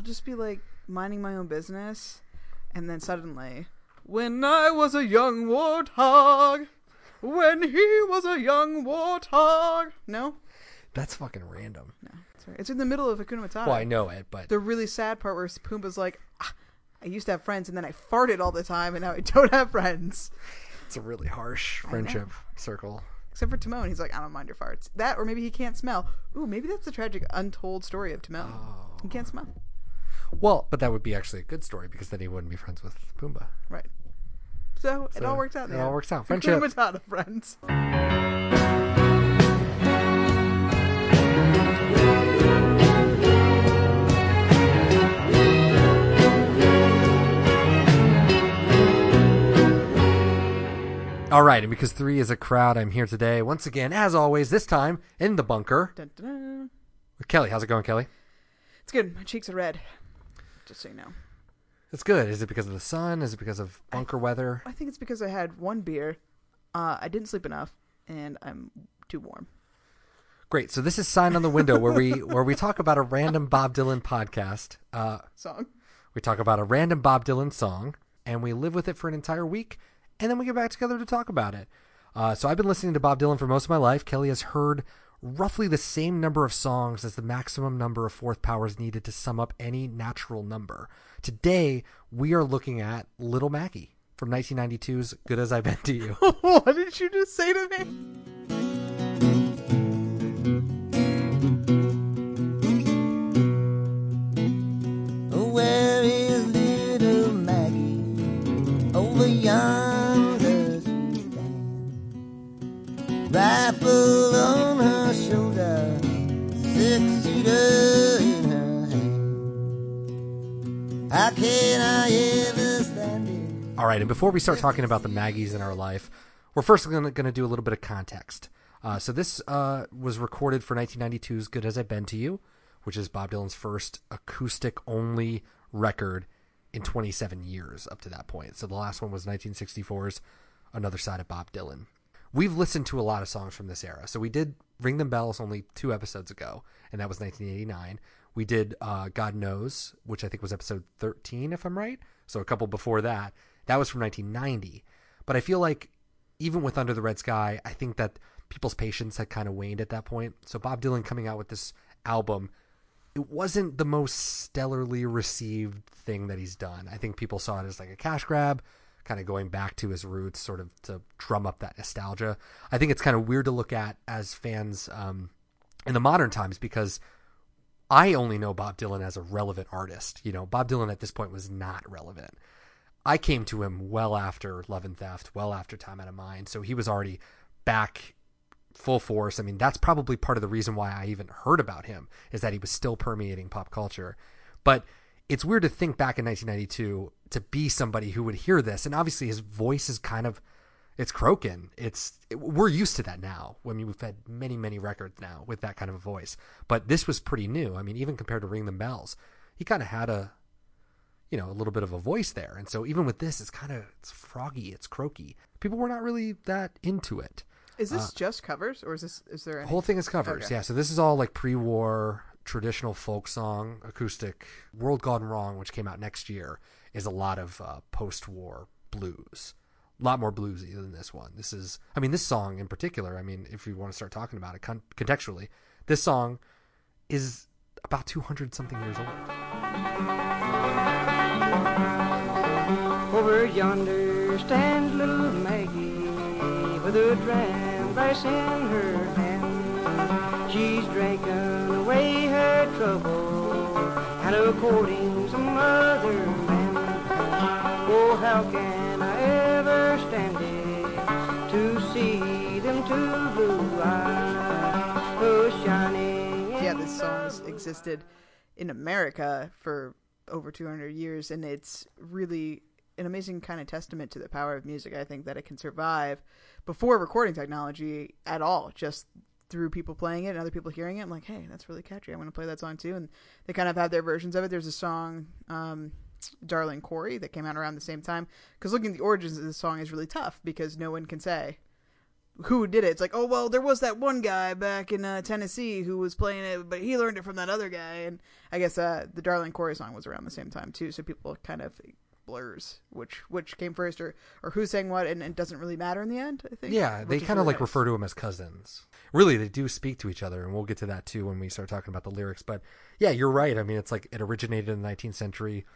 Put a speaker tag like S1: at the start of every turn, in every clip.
S1: I'll just be like minding my own business, and then suddenly, when I was a young warthog, when he was a young warthog. No,
S2: That's fucking random.
S1: no, sorry. It's in the middle of Hakuna Matata.
S2: Well, I know it, but
S1: the really sad part where Pumbaa's like, "Ah, I used to have friends, and then I farted all the time, and now I don't have friends.
S2: it's a really harsh friendship circle.
S1: Except for Timon, he's like, I don't mind your farts. That, or maybe he can't smell. Ooh, maybe that's the tragic, untold story of Timon. He can't smell.
S2: Well, but that would be actually a good story because then he wouldn't be friends with Pumbaa.
S1: Right. So, it
S2: So,
S1: all works out. in
S2: it
S1: the
S2: all
S1: end.
S2: works out.
S1: Hakuna
S2: Friendship.
S1: Matata, friends.
S2: All right, and because three is a crowd, I'm here today once again, as always. This time in the bunker
S1: Dun, dun, dun.
S2: Kelly. How's it going, Kelly?
S1: It's good. My cheeks are red. Just so you know.
S2: It's good. Is it because of the sun? Is it because of bunker weather?
S1: I think it's because I had one beer. Uh, I didn't sleep enough, and I'm too warm.
S2: Great. So this is sign on the window where we where we talk about a random Bob Dylan podcast. Uh,
S1: Song.
S2: we talk about a random Bob Dylan song, and we live with it for an entire week, and then we get back together to talk about it. Uh, so I've been listening to Bob Dylan for most of my life. Kelly has heard roughly the same number of songs as the maximum number of fourth powers needed to sum up any natural number. Today we are looking at Little Maggie from 1992's "Good as I've Been to You."
S1: what did you just say to me?
S3: I ever stand?
S2: All right, and before we start talking about the Maggies in our life, we're first going to do a little bit of context. Uh, so this uh, was recorded for 1992's "Good as I've Been to You," which is Bob Dylan's first acoustic-only record in 27 years up to that point. So the last one was 1964's "Another Side of Bob Dylan." We've listened to a lot of songs from this era. So we did "Ring Them Bells" only two episodes ago, and that was 1989. We did uh, "God Knows," which I think was episode 13, if I'm right. So a couple before that. That was from 1990. But I feel like even with Under the Red Sky, I think that people's patience had kind of waned at that point. So Bob Dylan coming out with this album, it wasn't the most stellarly received thing that he's done. I think people saw it as like a cash grab, kind of going back to his roots, sort of to drum up that nostalgia. I think it's kind of weird to look at as fans um, in the modern times because I only know Bob Dylan as a relevant artist. You know, Bob Dylan at this point was not relevant. I came to him well after Love and Theft, well after Time Out of Mind. So he was already back full force. I mean, that's probably part of the reason why I even heard about him is that he was still permeating pop culture. But it's weird to think back in 1992 to be somebody who would hear this, and obviously his voice is kind of it's croaking. It's it, we're used to that now. I mean, we've had many many records now with that kind of a voice, but this was pretty new. I mean, even compared to Ring Them Bells, he kind of had a you know a little bit of a voice there, and so even with this, it's kind of it's froggy, it's croaky. People were not really that into it.
S1: Is this just covers, or is this is there
S2: The
S1: any?
S2: whole thing is covers.
S1: Okay.
S2: Yeah, so this is all like pre-war traditional folk song, acoustic. World Gone Wrong, which came out next year, is a lot of uh, post-war blues. A lot more bluesy than this one. This is, I mean, this song in particular. I mean, if you want to start talking about it con- contextually, this song is about two hundred something years old.
S4: Over yonder stands little Maggie with a dram glass in her hand. She's drinking away her trouble and a courting some other man. Oh, how can
S1: existed in America for over 200 years, and it's really an amazing kind of testament to the power of music. I think that it can survive before recording technology at all, just through people playing it and other people hearing it. I'm like, hey, that's really catchy. I want to play that song too. And they kind of have their versions of it. There's a song, um, Darling Corey, that came out around the same time. Because looking at the origins of the song is really tough because no one can say who did it. It's like, oh well, there was that one guy back in uh, Tennessee who was playing it, but he learned it from that other guy. And I guess uh, the Darling Corey song was around the same time too, so people kind of blurs which which came first or or who sang what, and it doesn't really matter in the end. I think.
S2: Yeah, they kind of
S1: really
S2: like
S1: nice.
S2: refer to them as cousins. Really, they do speak to each other, and we'll get to that too when we start talking about the lyrics. But yeah, you're right. I mean, it's like it originated in the 19th century,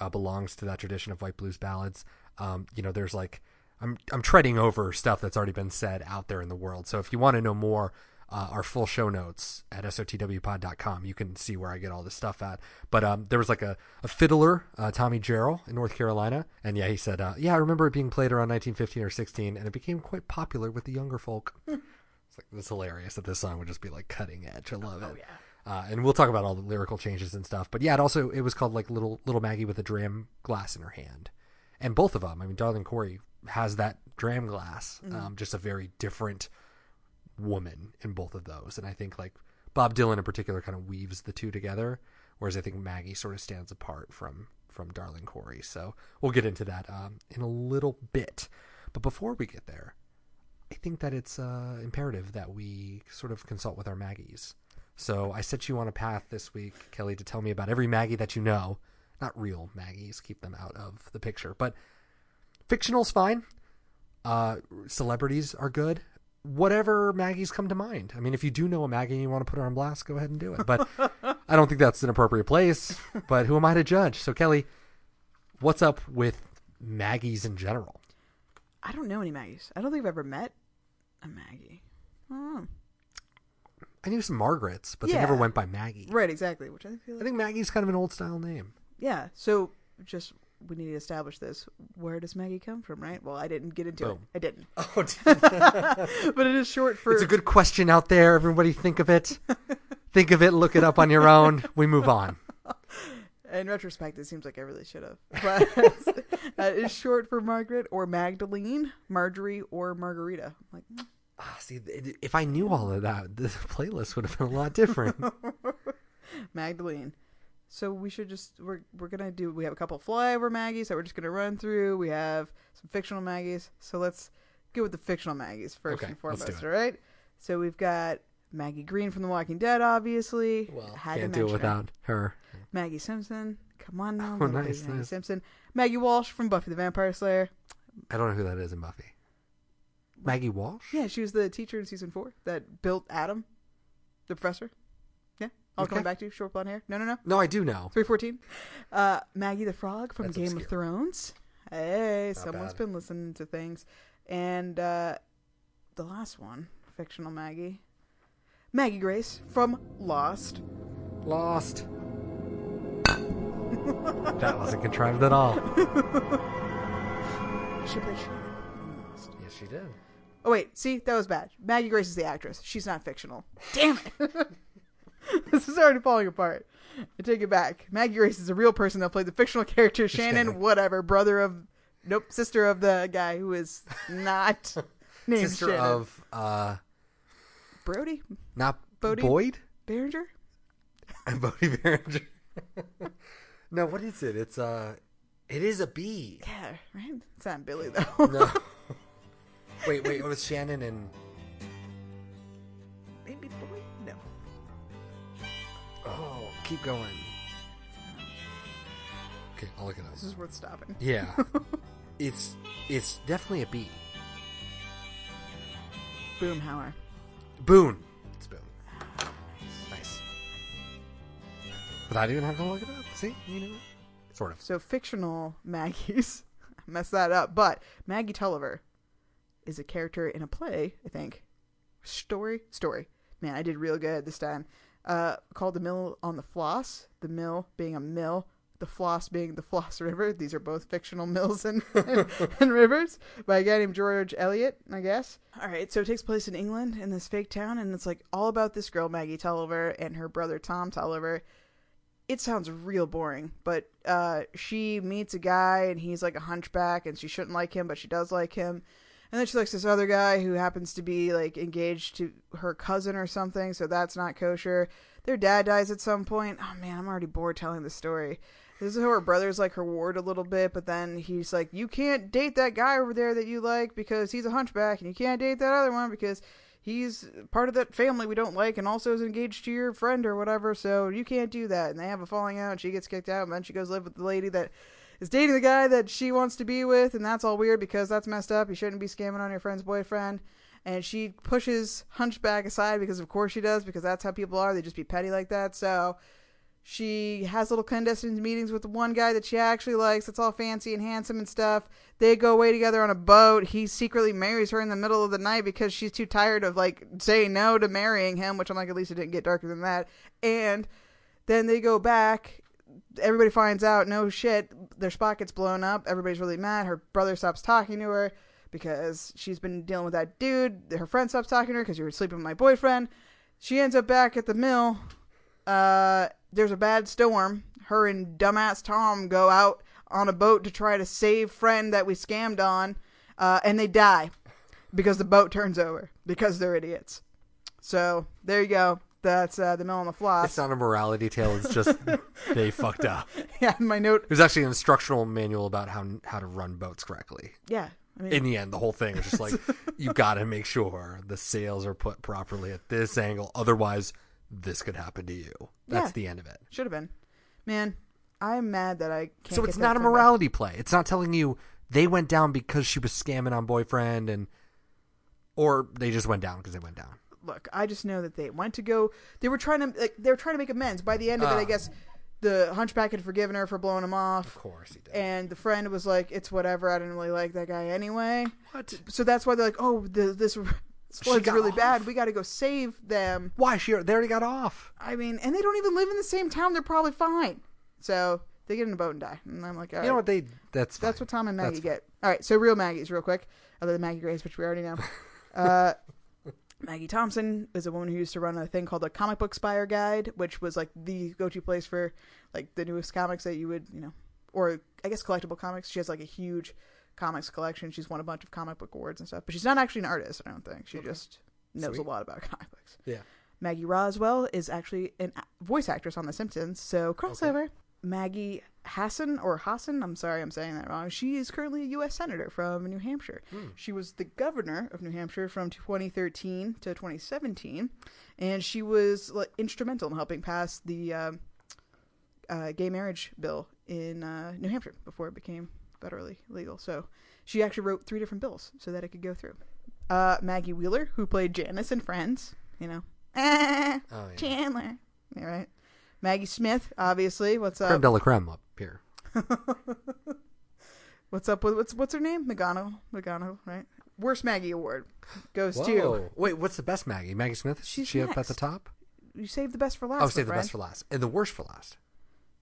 S2: uh, belongs to that tradition of white blues ballads. Um, you know, there's like I'm I'm treading over stuff that's already been said out there in the world. So if you want to know more, uh, our full show notes at sotwpod.com. You can see where I get all this stuff at. But um, there was like a, a fiddler, uh, Tommy Jarrell in North Carolina. And yeah, he said, uh, yeah, I remember it being played around 1915 or 16, and it became quite popular with the younger folk. it's like, it's hilarious that this song would just be like cutting edge. I love it. Uh, and we'll talk about all the lyrical changes and stuff. But yeah, it also, it was called like Little, Little Maggie with a dram glass in her hand. And both of them, I mean, Darling Corey has that dram glass, um, just a very different woman in both of those. And I think like Bob Dylan in particular kind of weaves the two together, whereas I think Maggie sort of stands apart from from Darling Corey. So we'll get into that um, in a little bit. But before we get there, I think that it's uh, imperative that we sort of consult with our Maggies. So I set you on a path this week, Kelly, to tell me about every Maggie that you know. Not real Maggies, keep them out of the picture, but fictional's fine. Uh, celebrities are good. Whatever Maggies come to mind. I mean, if you do know a Maggie and you want to put her on blast, go ahead and do it. But I don't think that's an appropriate place. But who am I to judge? So, Kelly, what's up with Maggies in general?
S1: I don't know any Maggies. I don't think I've ever met a Maggie. I.
S2: I knew some Margarets, but they never went by Maggie.
S1: Right, exactly. Which I feel
S2: I think Maggie's kind of an old style name.
S1: Yeah. So just we need to establish this. Where does Maggie come from? Right. Well, I didn't get into
S2: Boom.
S1: it. I didn't.
S2: Oh,
S1: but it is short for.
S2: it's a good question out there. Everybody think of it. think of it. Look it up on your own. We move on.
S1: In retrospect, it seems like I really should have. But uh, it's short for Margaret or Magdalene, Marjorie or Margarita. I'm like, mm,
S2: Ah, see, if I knew all of that, the playlist would have been a lot different.
S1: Magdalene. So we should just we're we're gonna do. We have a couple flyover Maggies that we're just gonna run through. We have some fictional Maggies. So let's go with the fictional Maggies first
S2: Okay,
S1: and
S2: let's do
S1: foremost.
S2: it.
S1: All right. So we've got Maggie Green from The Walking Dead, obviously.
S2: well,
S1: Had to
S2: can't do it
S1: mention her.
S2: without her.
S1: Maggie Simpson. Come on now,
S2: Oh,
S1: little
S2: nice,
S1: baby Maggie
S2: nice.
S1: Simpson. Maggie Walsh from Buffy the Vampire Slayer.
S2: I don't know who that is in Buffy. Maggie Walsh.
S1: Yeah, she was the teacher in season four that built Adam, the professor. All
S2: Okay.
S1: coming back to you. Short blonde hair. No, no, no.
S2: No, I do know.
S1: Three fourteen. Uh, Maggie the Frog from
S2: That's
S1: Game
S2: obscure.
S1: of Thrones. Hey,
S2: Not
S1: someone's
S2: bad.
S1: been listening to things. And uh, the last one, fictional Maggie, Maggie Grace from Lost.
S2: Lost. that wasn't contrived at all.
S1: She played Shannon Lost.
S2: Yes, she did.
S1: Oh wait, see that was bad. Maggie Grace is the actress. She's not fictional. Damn it! this is already falling apart. I take it back. Maggie Grace is a real person that played the fictional character Shannon, whatever, brother of, nope, sister of the guy who is not named
S2: Sister
S1: Shannon.
S2: of uh,
S1: Brody
S2: not
S1: Bodie?
S2: Boyd.
S1: Behringer.
S2: Bodie Behringer. no, what is it? It's uh, it is a bee.
S1: Yeah, right. It's not Billy though.
S2: No. wait, wait. It was Shannon and keep going. Okay, I'll look it up.
S1: This is worth stopping.
S2: Yeah, it's it's definitely a bee.
S1: Boomhauer.
S2: Boone. It's Boone. Nice. But I didn't have to look it up. See, you know, sort of.
S1: So fictional Maggie's I messed that up, but Maggie Tulliver is a character in a play, I think. Story? Story. Man, I did real good this time. Uh, called The Mill on the Floss. The mill being a mill, the floss being the Floss River. These are both fictional mills and, and, and rivers by a guy named George Eliot, I guess. All right, so it takes place in England in this fake town, and it's like all about this girl, Maggie Tulliver, and her brother, Tom Tulliver it sounds real boring, but uh, she meets a guy and he's like a hunchback and she shouldn't like him, but she does like him. And then she likes this other guy who happens to be like engaged to her cousin or something, so that's not kosher. their dad dies at some point. Oh man, I'm already bored telling the story. This is how her brother's like her ward a little bit, but then he's like, "You can't date that guy over there that you like because he's a hunchback, and you can't date that other one because he's part of that family we don't like, and also is engaged to your friend or whatever. So you can't do that." And they have a falling out, and she gets kicked out, and then she goes live with the lady that is dating the guy that she wants to be with, and that's all weird because that's messed up. You shouldn't be scamming on your friend's boyfriend. And she pushes Hunchback aside because, of course, she does because that's how people are. They just be petty like that. So she has little clandestine meetings with one guy that she actually likes. It's all fancy and handsome and stuff. They go away together on a boat. He secretly marries her in the middle of the night because she's too tired of like saying no to marrying him. Which I'm like, at least it didn't get darker than that. And then they go back. Everybody finds out. No shit, their spot gets blown up. Everybody's really mad. Her brother stops talking to her because she's been dealing with that dude. Her friend stops talking to her because you were sleeping with my boyfriend. She ends up back at the mill. Uh, there's a bad storm. Her and dumbass Tom go out on a boat to try to save friend that we scammed on, uh, and they die because the boat turns over because they're idiots. So there you go. That's uh, the mill on the floss.
S2: It's not a morality tale. It's just they fucked up.
S1: yeah, my note.
S2: It was actually an instructional manual about how how to run boats correctly.
S1: Yeah, I mean,
S2: In the end, the whole thing is just like you got to make sure the sails are put properly at this angle. Otherwise, this could happen to you. That's
S1: Yeah.
S2: the end of it.
S1: should have been. Man, I'm mad that I can't.
S2: so it's not a
S1: friend back.
S2: morality play. It's not telling you they went down because she was scamming on boyfriend and or they just went down because they went down.
S1: Look, I just know that they went to go. They were trying to like they were trying to make amends. By the end of it, I
S2: Ah.
S1: guess the hunchback had forgiven her for blowing him off.
S2: Of course he did.
S1: and the friend was like, "It's whatever. I didn't really like that guy anyway."
S2: what?
S1: So that's why they're like, "Oh, the, this
S2: She
S1: really
S2: off.
S1: bad. We got to go save them."
S2: Why she they already got off?
S1: I mean, and they don't even live in the same town. They're probably fine. So they get in a boat and die. And I'm like, all right.
S2: You know what they? That's
S1: That's
S2: fine.
S1: what Tom and Maggie
S2: That's
S1: get. All right, so real Maggie's real quick, other than Maggie Grace, which we already know. uh, Maggie Thompson is a woman who used to run a thing called a comic book spire guide, which was like the go-to place for like the newest comics that you would, you know, or I guess collectible comics. She has like a huge comics collection. She's won a bunch of comic book awards and stuff, but she's not actually an artist. I don't think she just knows
S2: Sweet.
S1: a lot about comic books.
S2: Yeah.
S1: Maggie Roswell is actually a voice actress on The Simpsons, so crossover. Maggie Hassan or Hassan, I'm sorry, I'm saying that wrong. She is currently a U.S. senator from New Hampshire. She was the governor of New Hampshire from 2013 to 2017, and she was like, instrumental in helping pass the um, uh, gay marriage bill in uh, New Hampshire before it became federally legal. So she actually wrote three different bills so that it could go through. Uh, Maggie Wheeler, who played Janice in Friends, you know,
S2: Oh, yeah.
S1: Chandler, yeah, right. Maggie Smith, obviously. What's up?
S2: Creme de la creme up here.
S1: What's up with what's what's her name? McGonagall, McGonagall, right? Worst Maggie award goes to
S2: Wait, what's the best Maggie? Maggie Smith?
S1: She's
S2: she up at the top?
S1: you. Saved the best for last.
S2: Oh, save the
S1: friend.
S2: best for last. And the worst for last.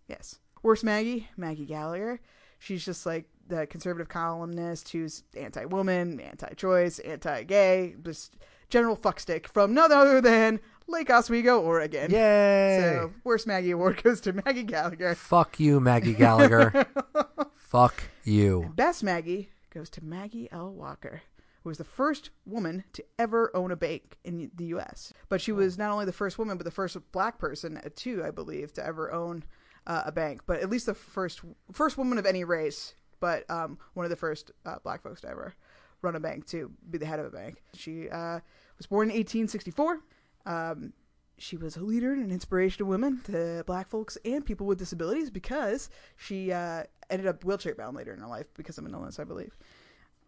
S1: Yes. Worst Maggie, Maggie Gallagher. She's just like the conservative columnist who's anti-woman, anti-choice, anti-gay, just general fuckstick from none other than Lake Oswego, Oregon.
S2: Yay!
S1: So, worst Maggie award goes to Maggie Gallagher.
S2: Fuck you, Maggie Gallagher. Fuck you.
S1: Best Maggie goes to Maggie L. Walker, who was the first woman to ever own a bank in the U.S. But she was not only the first woman, but the first black person, uh, too, I believe, to ever own uh, a bank. But at least the first first woman of any race, but um, one of the first uh, black folks to ever run a bank, to be the head of a bank. She uh, was born in 1864. Um, she was a leader and an inspiration to women, to black folks, and people with disabilities because she uh, ended up wheelchair bound later in her life because of an illness, I believe.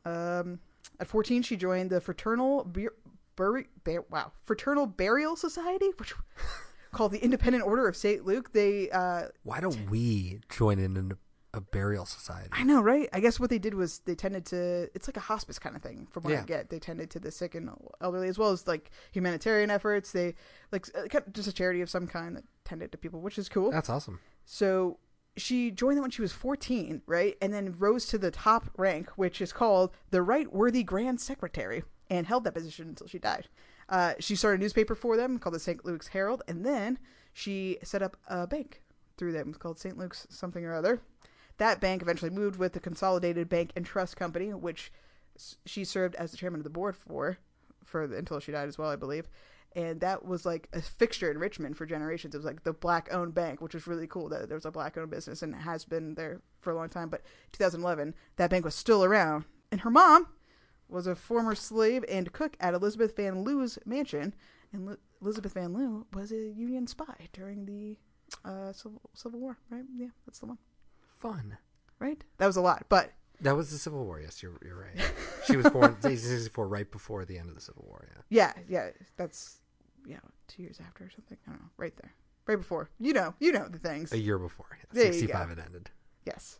S1: Um, at 14, she joined the Fraternal Bur- Bur- Bur- wow Fraternal Burial Society, which called the Independent Order of Saint Luke. They uh,
S2: Why don't we join in an, a burial society?
S1: I know, right? I guess what they did was they tended to. It's like a hospice kind of thing, from what I get. They tended to the sick and elderly, as well as like humanitarian efforts. They like uh, just a charity of some kind that tended to people, which is cool.
S2: That's awesome.
S1: So she joined them when she was 14, right? And then rose to the top rank, which is called the Right Worthy Grand Secretary, and held that position until she died. Uh, she started a newspaper for them called the St. Luke's Herald, and then she set up a bank through them called St. Luke's something or other. That bank eventually moved with the Consolidated Bank and Trust Company, which she served as the chairman of the board for, for the, until she died as well, I believe. and that was like a fixture in Richmond for generations. It was like the black owned bank, which was really cool that there was a black owned business and has been there for a long time. But 2011, that bank was still around, and her mom was a former slave and cook at Elizabeth Van Lew's mansion, and Li- Elizabeth Van Lew was a Union spy during the uh, Civil, Civil War. Right? Yeah, that's the one.
S2: Fun.
S1: Right? That was a lot, but
S2: That was the Civil War. Yes, you're you're right. She was born 1864, right before the end of the Civil War. Yeah.
S1: yeah, yeah, that's yeah, two years after or something. I don't know, right there, right before. You know, you know the things.
S2: A year before. Yeah,
S1: There
S2: 65 it ended.
S1: Yes.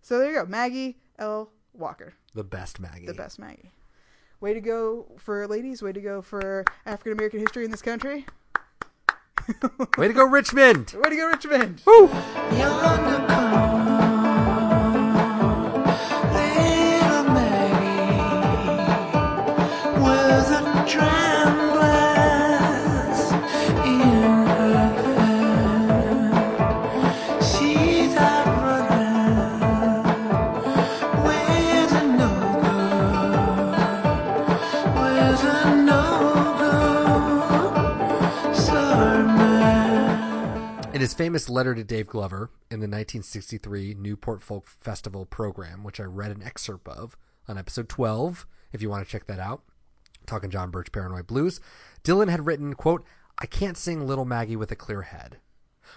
S1: So there you go, Maggie L. Walker,
S2: The best Maggie.
S1: the best Maggie. Way to go for ladies. Way to go for African American history in this country.
S2: Way to go, Richmond!
S1: Way to go, Richmond.
S2: Woo! Famous letter to Dave Glover in the 1963 Newport Folk Festival program, which I read an excerpt of on episode 12, if you want to check that out, talking John Birch Paranoid Blues, Dylan had written, quote, I can't sing Little Maggie with a clear head.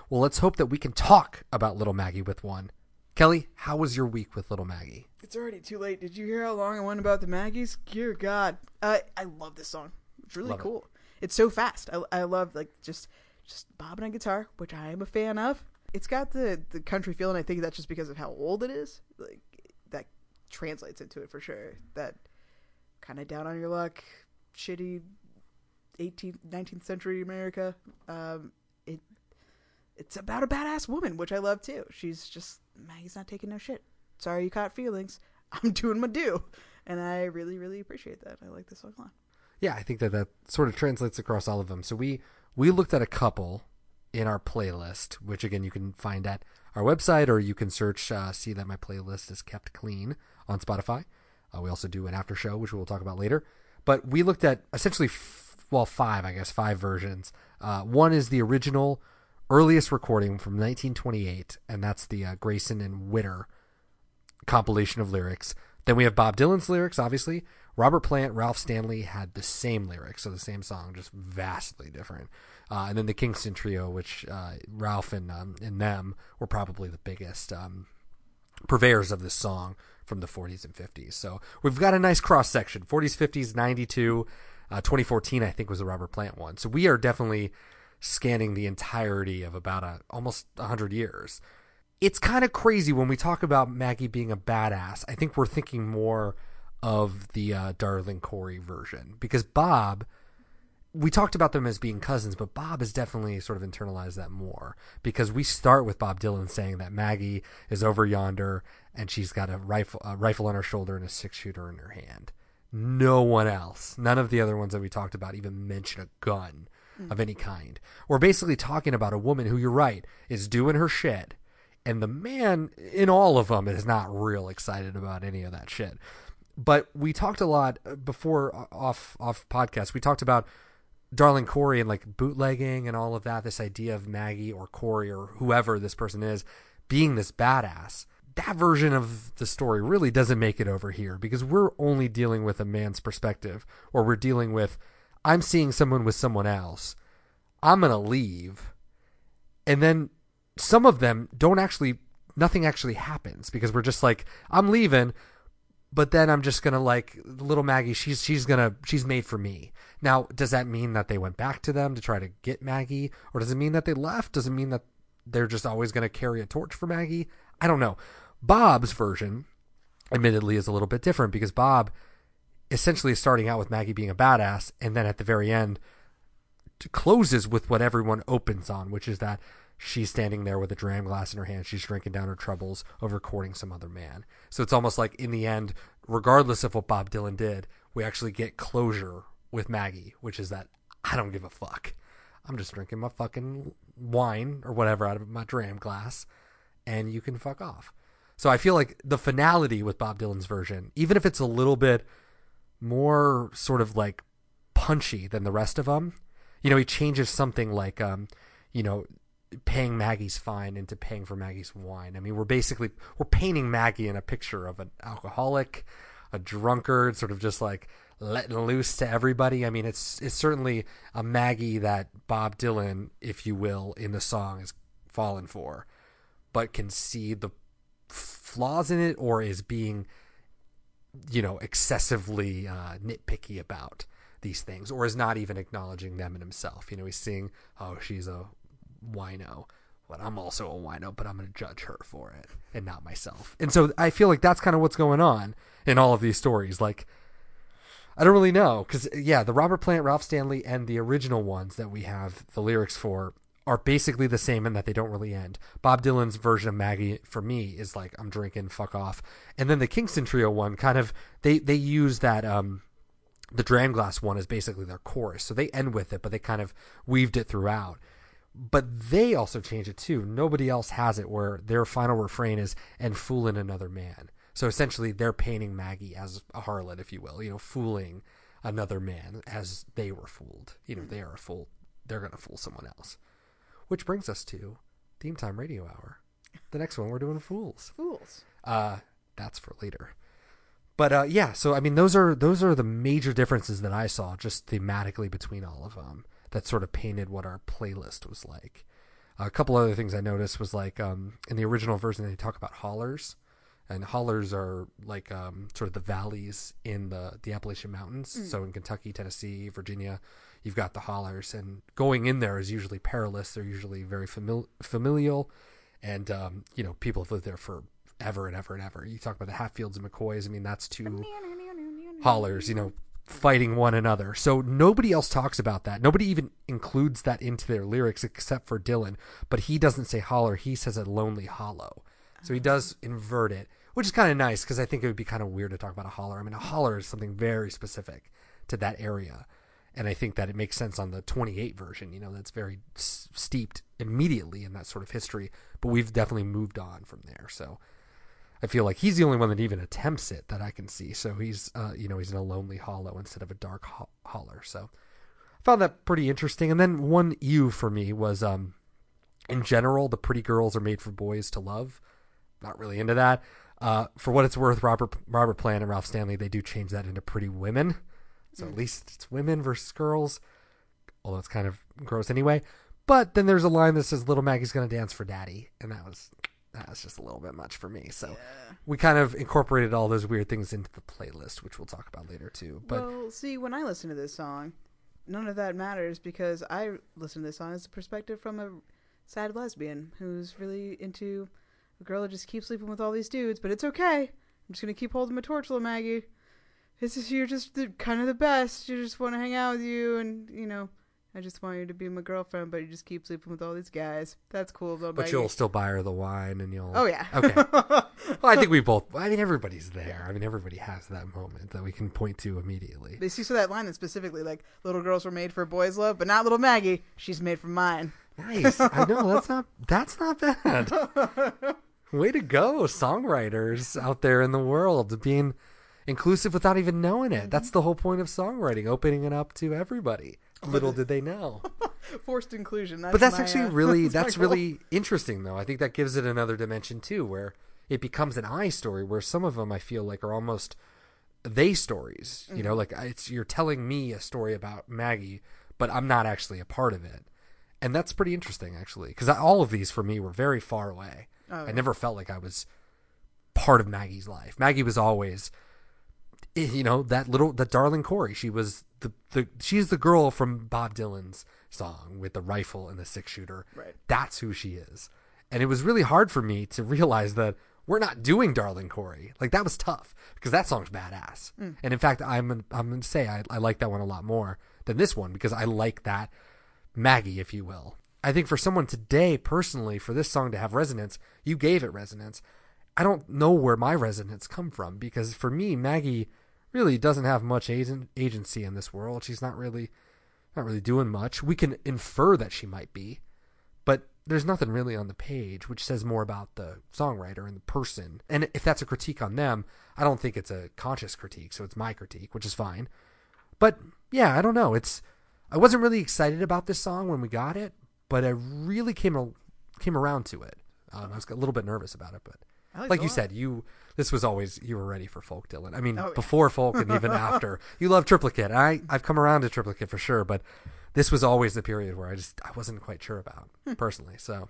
S2: Well, let's hope that we can talk about Little Maggie with one. Kelly, how was your week with Little Maggie?
S1: It's already too late. Did you hear how long I went about the Maggies? Dear God, uh, I love this song. It's really
S2: Love it.
S1: cool. It's so fast. I, I love like just just bobbing on guitar, which I am a fan of. It's got the the country feel, and I think that's just because of how old it is. Like that translates into it for sure. That kind of down on your luck, shitty 18th, 19th century America. Um, it it's about a badass woman, which I love too. She's just Maggie's not taking no shit. Sorry you caught feelings. I'm doing my due, and I really really appreciate that. I like this song a lot.
S2: Yeah, I think that that sort of translates across all of them. So we we looked at a couple in our playlist, which again you can find at our website or you can search uh, see that my playlist is kept clean on Spotify. Uh, we also do an after show, which we'll talk about later. But we looked at essentially f- well five, I guess, five versions. Uh, one is the original earliest recording from 1928, and that's the uh, Grayson and Whitter compilation of lyrics. Then we have Bob Dylan's lyrics, obviously. Robert Plant, Ralph Stanley had the same lyrics, so the same song, just vastly different. Uh, and then the Kingston Trio, which uh, Ralph and um, and them were probably the biggest um, purveyors of this song from the 40s and 50s. So we've got a nice cross section 40s, 50s, 92, uh, 2014, I think was the Robert Plant one. So we are definitely scanning the entirety of about a, almost 100 years. It's kind of crazy when we talk about Maggie being a badass. I think we're thinking more of the uh, Darling Corey version because Bob we talked about them as being cousins, but Bob has definitely sort of internalized that more because we start with Bob Dylan saying that Maggie is over yonder and she's got a rifle, a rifle on her shoulder and a six shooter in her hand. No one else, none of the other ones that we talked about even mention a gun of any kind. We're basically talking about a woman who, you're right, is doing her shit. And the man in all of them is not real excited about any of that shit. But we talked a lot uh, before uh, off off podcast. We talked about Darling Corey and like bootlegging and all of that, this idea of Maggie or Corey or whoever this person is being this badass. That version of the story really doesn't make it over here because we're only dealing with a man's perspective or we're dealing with I'm seeing someone with someone else. I'm going to leave. And then some of them don't actually nothing actually happens because we're just like I'm leaving but then I'm just gonna like little Maggie. She's she's gonna she's made for me. Now, does that mean that they went back to them to try to get Maggie, or does it mean that they left? Does it mean that they're just always gonna carry a torch for Maggie? I don't know. Bob's version, admittedly, is a little bit different because Bob essentially is starting out with Maggie being a badass, and then at the very end closes with what everyone opens on, which is that she's standing there with a dram glass in her hand. She's drinking down her troubles over courting some other man. So it's almost like in the end, regardless of what Bob Dylan did, we actually get closure with Maggie, which is that I don't give a fuck. I'm just drinking my fucking wine or whatever out of my dram glass, and you can fuck off. So I feel like the finality with Bob Dylan's version, even if it's a little bit more sort of like punchy than the rest of them, You know, he changes something like, um, you know, paying Maggie's fine into paying for Maggie's wine. I mean, we're basically we're painting Maggie in a picture of an alcoholic, a drunkard, sort of just like letting loose to everybody. I mean, it's it's certainly a Maggie that Bob Dylan, if you will, in the song is fallen for, but can see the flaws in it or is being you know excessively uh, nitpicky about these things or is not even acknowledging them in himself you know he's seeing oh she's a wino but i'm also a wino but i'm going to judge her for it and not myself and so i feel like that's kind of what's going on in all of these stories like i don't really know because yeah the robert plant ralph stanley and the original ones that we have the lyrics for are basically the same in that they don't really end. Bob Dylan's version of Maggie for me is like I'm drinking, fuck off. And then the Kingston Trio one kind of they they use that um the Dram Glass one is basically their chorus. So they end with it, but they kind of weaved it throughout. But they also change it too. Nobody else has it where their final refrain is and fooling another man. So essentially they're painting Maggie as a harlot, if you will, you know, fooling another man as they were fooled. You know, they are a fool they're gonna fool someone else. Which brings us to Theme Time Radio Hour. The next one we're doing Fools.
S1: Fools.
S2: Uh, that's for later. But uh, yeah, so I mean, those are those are the major differences that I saw just thematically between all of them. That sort of painted what our playlist was like. a couple other things I noticed was like um, in the original version they talk about hollers, and hollers are like um, sort of the valleys in the the Appalachian Mountains. So in Kentucky, Tennessee, Virginia, you've got the hollers, and going in there is usually perilous. They're usually very famil- familial, and um, you know people have lived there for ever and ever and ever. You talk about the Hatfields and McCoys. I mean, that's two hollers, you know, fighting one another. So nobody else talks about that. Nobody even includes that into their lyrics except for Dylan. But he doesn't say holler. He says a lonely hollow. So he uh-huh. does invert it, which is kind of nice because I think it would be kind of weird to talk about a holler. I mean, a holler is something very specific to that area. And I think that it makes sense on the 28 version, you know, that's very s- steeped immediately in that sort of history. But we've definitely moved on from there. So I feel like he's the only one that even attempts it that I can see. So he's, uh, you know, he's in a lonely hollow instead of a dark ho- holler. So I found that pretty interesting. And then one U for me was, um, in general, the pretty girls are made for boys to love. Not really into that. Uh, for what it's worth, Robert Robert Plant and Ralph Stanley they do change that into pretty women. So at least it's women versus girls. Although it's kind of gross anyway. But then there's a line that says "Little Maggie's gonna dance for Daddy," and that was that was just a little bit much for me. So we kind of incorporated all those weird things into the playlist, which we'll talk about later too. But
S1: well, see, when I listen to this song, none of that matters because I listen to this song as a perspective from a sad lesbian who's really into a girl that just keeps sleeping with all these dudes, but it's okay. I'm just gonna keep holding my torch, little Maggie. It's just you're just the, kind of the best. You just want to hang out with you, and you know, I just want you to be my girlfriend, but you just keep sleeping with all these guys. That's cool, little
S2: but you'll still buy her the wine, and you'll.
S1: Oh yeah.
S2: Okay. Well, I think we both. I mean, everybody's there. I mean, everybody has that moment that we can point to immediately.
S1: They see so that line that's specifically like little girls were made for boys' love, but not little Maggie. She's made for mine.
S2: Nice. I know that's not that's not bad. Way to go, songwriters out there in the world being inclusive without even knowing it. That's mm-hmm. the whole point of songwriting, opening it up to everybody. Little did they know.
S1: Forced inclusion. That's
S2: But that's
S1: my,
S2: actually
S1: uh,
S2: really that's
S1: goal.
S2: really interesting though. I think that gives it another dimension too where it becomes an I story where some of them I feel like are almost they stories. You
S1: Mm-hmm.
S2: know, like it's you're telling me a story about Maggie, but I'm not actually a part of it. And that's pretty interesting actually because all of these for me were very far away.
S1: Oh,
S2: I never felt like I was part of Maggie's life. Maggie was always eh, you know that little that darling Corey. She was the the she's the girl from Bob Dylan's song with the rifle and the six shooter.
S1: Right.
S2: That's who she is. And it was really hard for me to realize that we're not doing Darling Corey. Like that was tough because that song's badass. Mm. And in fact, I'm I'm going to say I, I like that one a lot more than this one because I like that Maggie, if you will. I think for someone today, personally, for this song to have resonance, you gave it resonance. I don't know where my resonance come from because for me, Maggie really doesn't have much agen- agency in this world. She's not really not really doing much. We can infer that she might be, but there's nothing really on the page, which says more about the songwriter and the person. And if that's a critique on them, I don't think it's a conscious critique, so it's my critique, which is fine. But yeah, I don't know. It's I wasn't really excited about this song when we got it, but I really came came around to it. Um, I was a little bit nervous about it, but like you said, you this was always you were ready for folk, Dylan. I mean,
S1: Oh,
S2: before folk and even after. You love triplicate. I I've come around to triplicate for sure, but this was always the period where I just I wasn't quite sure about
S1: Hmm.
S2: personally. So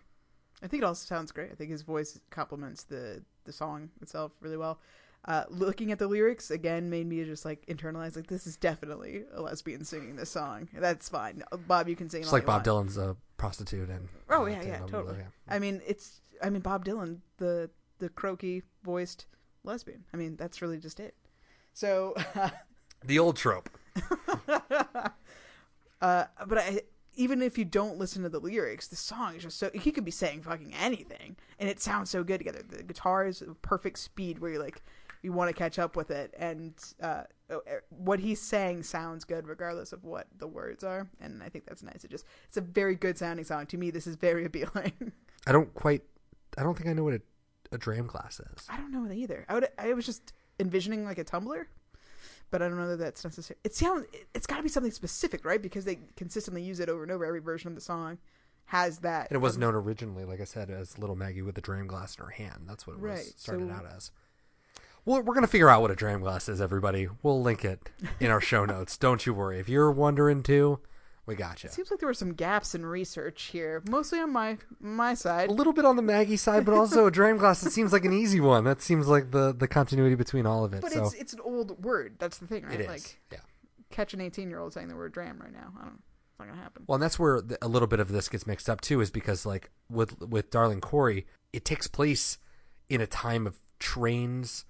S1: I think it also sounds great. I think his voice complements the the song itself really well. Uh, looking at the lyrics again made me just like internalize like this is definitely a lesbian singing this song. That's fine, Bob. You can sing.
S2: it's like Bob
S1: want.
S2: Dylan's a prostitute and
S1: Oh
S2: uh,
S1: yeah, yeah, totally.
S2: yeah.
S1: I mean, it's I mean Bob Dylan, the the croaky voiced lesbian. I mean, that's really just it. So,
S2: The old trope.
S1: uh, but I even if you don't listen to the lyrics, the song is just so he could be saying fucking anything, and it sounds so good together. The guitar is a perfect speed where you're like you want to catch up with it, and uh, what he's saying sounds good regardless of what the words are, and I think that's nice. It just it's a very good sounding song to me. This is very appealing.
S2: I don't quite. I don't think I know what a, a dram glass is.
S1: I don't know that either. I would. I was just envisioning like a tumbler, but I don't know that that's necessary. It sounds. it- It's got to be something specific, right? Because they consistently use it over and over. Every version of the song has that.
S2: And it was um, known originally, like I said, as Little Maggie with a dram glass in her hand. That's what it was
S1: Right,
S2: started
S1: so-
S2: out as. Well, we're gonna figure out what a dram glass is, everybody. We'll link it in our show notes. Don't you worry. If you're wondering too, we got you.
S1: It seems like there were some gaps in research here, mostly on my my side.
S2: A little bit on the Maggie side, but also a dram glass. It seems like an easy one. That seems like the the continuity between all of it.
S1: But
S2: so
S1: it's it's an old word. That's the thing, right?
S2: it is.
S1: Like
S2: yeah.
S1: catch an eighteen year old saying the word dram right now. I don't. It's not gonna happen.
S2: Well, and that's where the, a little bit of this gets mixed up too, is because like with with Darling Corey, it takes place in a time of trains,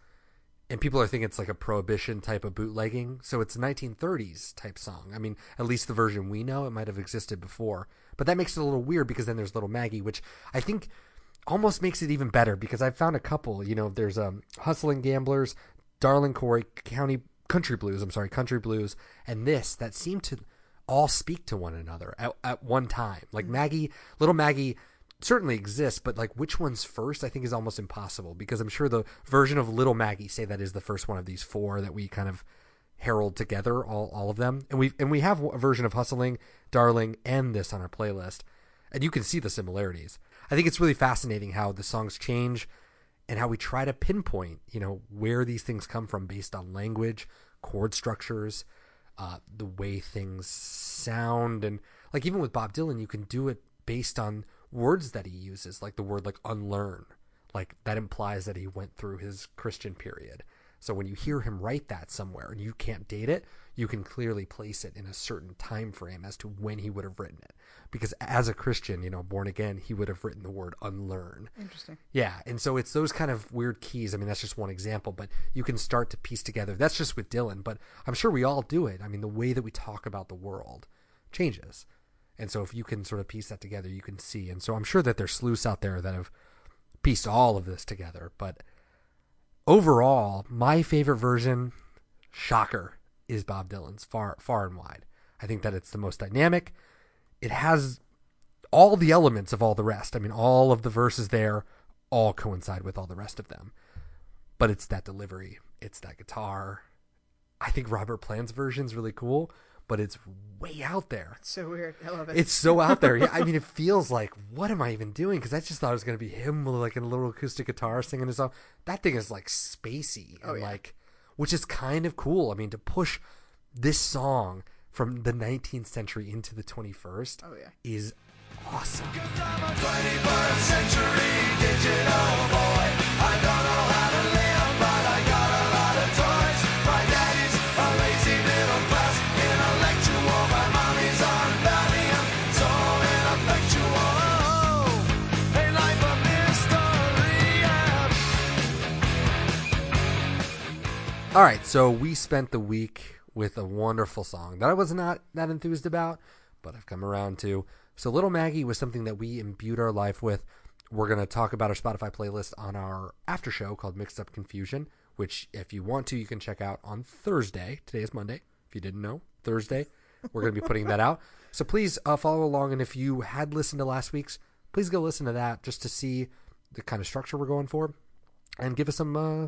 S2: and people are thinking it's like a prohibition type of bootlegging. So it's a 1930s type song. I mean, at least the version we know, it might have existed before, but that makes it a little weird because then there's Little Maggie, which I think almost makes it even better because I've found a couple. You know, there's um, Hustling Gamblers, Darling Corey, County Country Blues. I'm sorry, Country Blues, and this that seem to all speak to one another at, at one time. Like Maggie, Little Maggie certainly exists, but like which one's first, I think is almost impossible because I'm sure the version of Little Maggie, say that is the first one of these four that we kind of herald together, all all of them, and we and we have a version of Hustling, Darling, and this on our playlist, and you can see the similarities. I think it's really fascinating how the songs change and how we try to pinpoint, you know, where these things come from based on language, chord structures, uh, the way things sound, and like even with Bob Dylan, you can do it based on words that he uses, like the word like unlearn, like that implies that he went through his Christian period. So when you hear him write that somewhere and you can't date it, you can clearly place it in a certain time frame as to when he would have written it. Because as a Christian, you know, born again, he would have written the word unlearn.
S1: Interesting.
S2: Yeah, and so it's those kind of weird keys. I mean, that's just one example, but you can start to piece together. That's just with Dylan, but I'm sure we all do it. I mean, the way that we talk about the world changes. And so if you can sort of piece that together, you can see. And so I'm sure that there's sleuths out there that have pieced all of this together, but overall, my favorite version, shocker, is Bob Dylan's far far and wide. I think that it's the most dynamic. It has all the elements of all the rest. I mean, all of the verses there all coincide with all the rest of them. But it's that delivery, it's that guitar. I think Robert Plant's version is really cool, but it's way out there.
S1: It's so weird. I love it.
S2: It's so out there. Yeah, I mean, it feels like what am I even doing? Because I just thought it was going to be him with like a little acoustic guitar singing his song. That thing is like spacey oh, and
S1: Oh, yeah.
S2: like, which is kind of cool. I mean, to push this song from the 19th century into the 21st
S1: Oh, yeah.
S2: is awesome. All right, so we spent the week with a wonderful song that I was not that enthused about, but I've come around to. So, Little Maggie was something that we imbued our life with. We're going to talk about our Spotify playlist on our after show called Mixed Up Confusion, which, if you want to, you can check out on Thursday. Today is Monday. If you didn't know, Thursday, we're going to be putting that out. So, please uh, follow along. And if you had listened to last week's, please go listen to that just to see the kind of structure we're going for and give us some. Uh,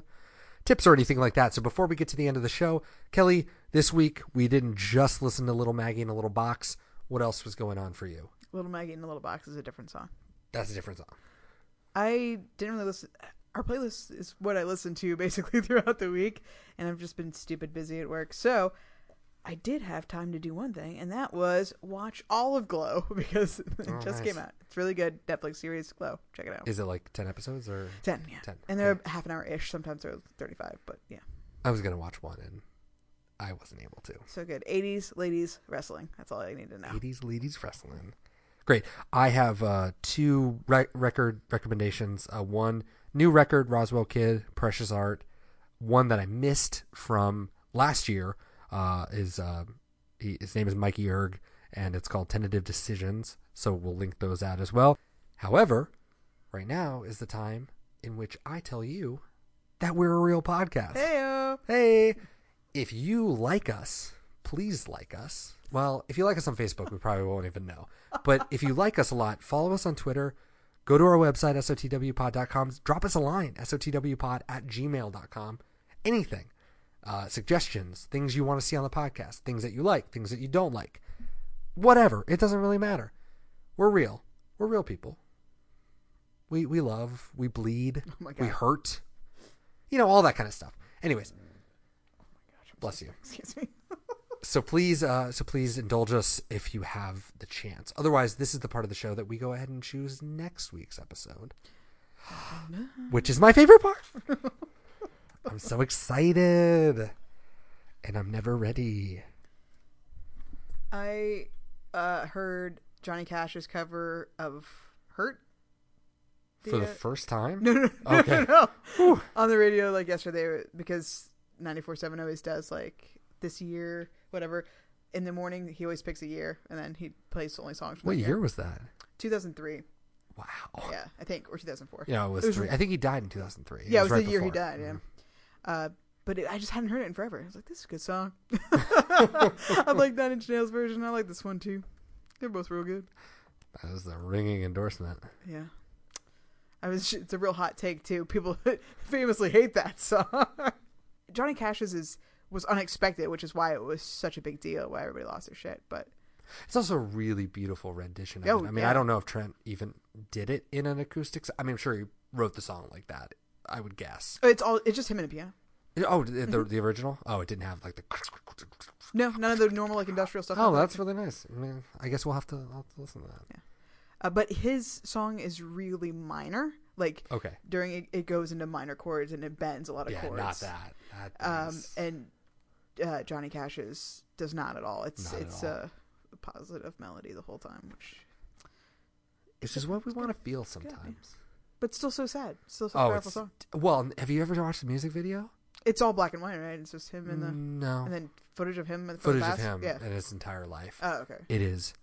S2: tips or anything like that. So before we get to the end of the show, Kelly, this week we didn't just listen to Little Maggie in a Little Box. What else was going on for you?
S1: Little Maggie in a Little Box is a different song.
S2: That's a different song.
S1: I didn't really listen. Our playlist is what I listen to basically throughout the week, and I've just been stupid busy at work. So I did have time to do one thing, and that was watch all of Glow because it
S2: Oh,
S1: just
S2: nice.
S1: came out. It's really good. Netflix series Glow. Check it out.
S2: Is it like 10 episodes or?
S1: ten, yeah.
S2: 10,
S1: And they're half an hour ish. Sometimes they're thirty-five, but yeah,
S2: I was going to watch one and I wasn't able to.
S1: so good. Eighties ladies wrestling. That's all I need to know.
S2: 80s ladies wrestling. Great. I have uh, two re- record recommendations. Uh, one new record, Rozwell Kid, Precious Art. One that I missed from last year uh, is uh, he, his name is Mikey Erg, and it's called Tentative Decisions. So we'll link those out as well. However, right now is the time in which I tell you that we're a real podcast.
S1: Heyo.
S2: Hey, if you like us, please like us. Well, if you like us on Facebook, we probably won't even know. But if you like us a lot, follow us on Twitter. Go to our website, sotwpod.com. Drop us a line, sotwpod at gmail.com. Anything. Uh, suggestions, things you want to see on the podcast, things that you like, things that you don't like. Whatever. It doesn't really matter. We're real. We're real people. We, we love, we bleed,
S1: my
S2: we hurt. You know, all that kind of stuff. Anyways, bless you.
S1: Excuse me.
S2: So please, uh, so please indulge us if you have the chance. Otherwise, this is the part of the show that we go ahead and choose next week's episode, which is my favorite part. I'm so excited, and I'm never ready.
S1: I uh, heard Johnny Cash's cover of "Hurt."
S2: For the
S1: uh,
S2: first time,
S1: No, no, no,
S2: Okay.
S1: no, no. On the radio, like yesterday, because 94.7 always does, like, this year, whatever. In the morning, he always picks a year, and then he plays the only songs from
S2: what year was that?
S1: 2003.
S2: Wow.
S1: Yeah, I think, or 2004.
S2: Yeah, it was.
S1: It was-
S2: three. I think he died in 2003.
S1: Yeah, it was,
S2: right
S1: the year he died, yeah.
S2: Mhm.
S1: Uh, but it, I just hadn't heard it in forever. I was like, this is a good song. I like Nine Inch Nails version. I like this one, too. They're both real good.
S2: That was a ringing endorsement.
S1: Yeah. I was it's a real hot take too. People famously hate that song. Johnny Cash's is was unexpected, which is why it was such a big deal, why everybody lost their shit. But
S2: It's also a really beautiful rendition of
S1: Oh,
S2: it. I mean,
S1: yeah.
S2: I don't know if Trent even did it in an acoustic. I mean, I'm sure he wrote the song like that. I would guess.
S1: it's all it's just him and a piano.
S2: Oh, the the, the original. Oh, it didn't have like the.
S1: No, none of the normal like industrial stuff.
S2: Oh, that's
S1: that.
S2: really nice. I mean, I guess we'll have to, I'll have to listen to that.
S1: uh, but his song is really minor. Like
S2: Okay.
S1: during it, it goes into minor chords and it bends a lot of chords.
S2: Yeah,
S1: chords.
S2: not that. That
S1: Um,
S2: is-
S1: and uh, Johnny Cash's does not at all. It's
S2: Not
S1: it's
S2: all.
S1: a positive melody the whole time, which
S2: which is what we want to feel sometimes.
S1: But still so sad. Still so
S2: Oh,
S1: powerful song.
S2: well. Have you ever watched the music video?
S1: It's all black and white, right? It's just him and the
S2: no
S1: and then footage of him.
S2: footage of him
S1: Yeah.
S2: and his entire life.
S1: Oh, okay.
S2: it is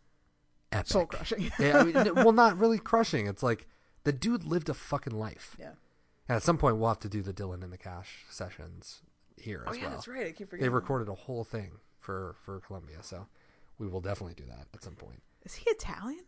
S2: epic.
S1: Soul crushing.
S2: yeah, I mean, well, not really crushing. It's like the dude lived a fucking life.
S1: yeah.
S2: And at some point, we'll have to do the Dylan and the Cash sessions here
S1: Oh
S2: as
S1: yeah,
S2: well.
S1: that's right. I keep forgetting.
S2: They recorded a whole thing for for Columbia, so we will definitely do that at some point.
S1: Is he Italian?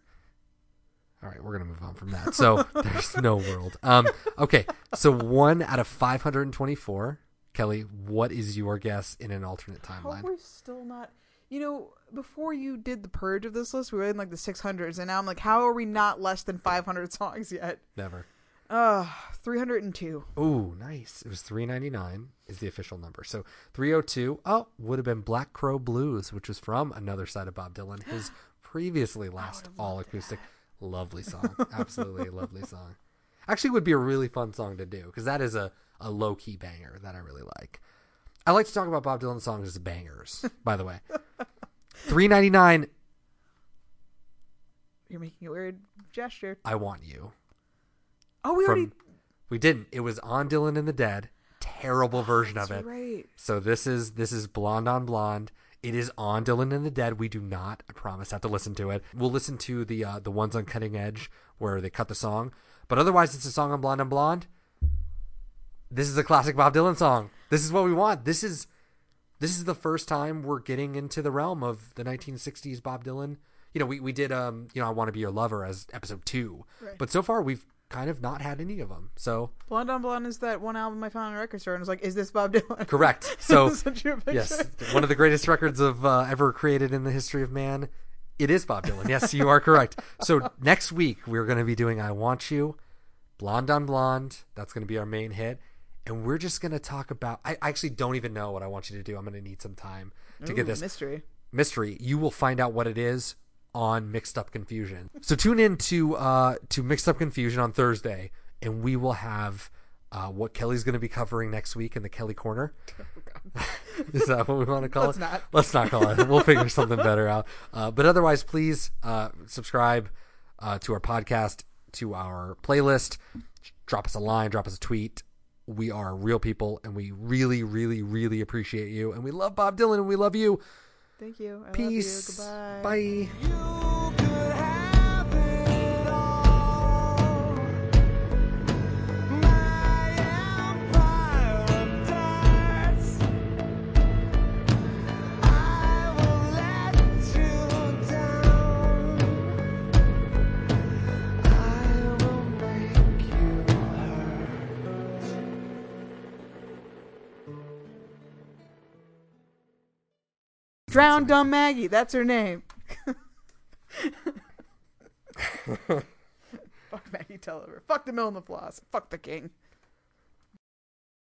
S2: All right, we're gonna move on from that. So there's no world. Um, okay, so one out of 524. Kelly, what is your guess in an alternate
S1: How
S2: timeline?
S1: we're still not. You know, before you did the purge of this list, we were in like the 600s, and now I'm like, how are we not less than 500 songs yet?
S2: Never.
S1: Uh, 302.
S2: Ooh, nice. It was 399 is the official number. So 302, oh, would have been Black Crow Blues, which was from another side of Bob Dylan, his previously last all acoustic. Lovely song. Absolutely lovely song. Actually would be a really fun song to do because that is a, a low key banger that I really like. I like to talk about Bob Dylan songs as bangers, by the way. 399
S1: You're making a weird gesture.
S2: I Want You.
S1: Oh, we already.
S2: We didn't. It was on Dylan and the Dead. Terrible version ah, of
S1: That's
S2: it.
S1: right.
S2: So this is this is Blonde on Blonde. It is on Dylan and the Dead. We do not, I promise, have to listen to it. We'll listen to the uh, the ones on Cutting Edge where they cut the song, but otherwise it's a song on Blonde and Blonde. This is a classic Bob Dylan song. This is what we want. This is this is the first time we're getting into the realm of the 1960s Bob Dylan. You know, we we did um you know I want to be your lover as episode two,
S1: Right.
S2: but so far we've kind of not had any of them. So
S1: Blonde on Blonde is that one album I found on a record store and I was like, "Is this Bob Dylan?"
S2: correct. So
S1: Sent you a picture.
S2: yes, one of the greatest records of uh, ever created in the history of man. It is Bob Dylan. Yes, you are correct. So next week we're going to be doing "I Want You," "Blonde on Blonde." That's going to be our main hit, and we're just going to talk about. I I actually don't even know what I want you to do. I'm going to need some time to get this
S1: mystery.
S2: mystery. You will find out what it is on Mixed Up Confusion. So tune in to uh, to Mixed Up Confusion on Thursday, and we will have uh, what Kelly's going to be covering next week in the Kelly Corner. is that what we want to call
S1: Let's
S2: it?
S1: not.
S2: Let's not call it. We'll figure something better out. Uh, but otherwise, please uh, subscribe uh, to our podcast, to our playlist. Drop us a line, drop us a tweet. We are real people, and we really, really, really appreciate you. And we love Bob Dylan, and we love you.
S1: Thank you. I
S2: Peace.
S1: You.
S2: Bye.
S1: Drown dumb Maggie. That's her name. Fuck Maggie Tulliver. Fuck the mill and the floss. Fuck the king.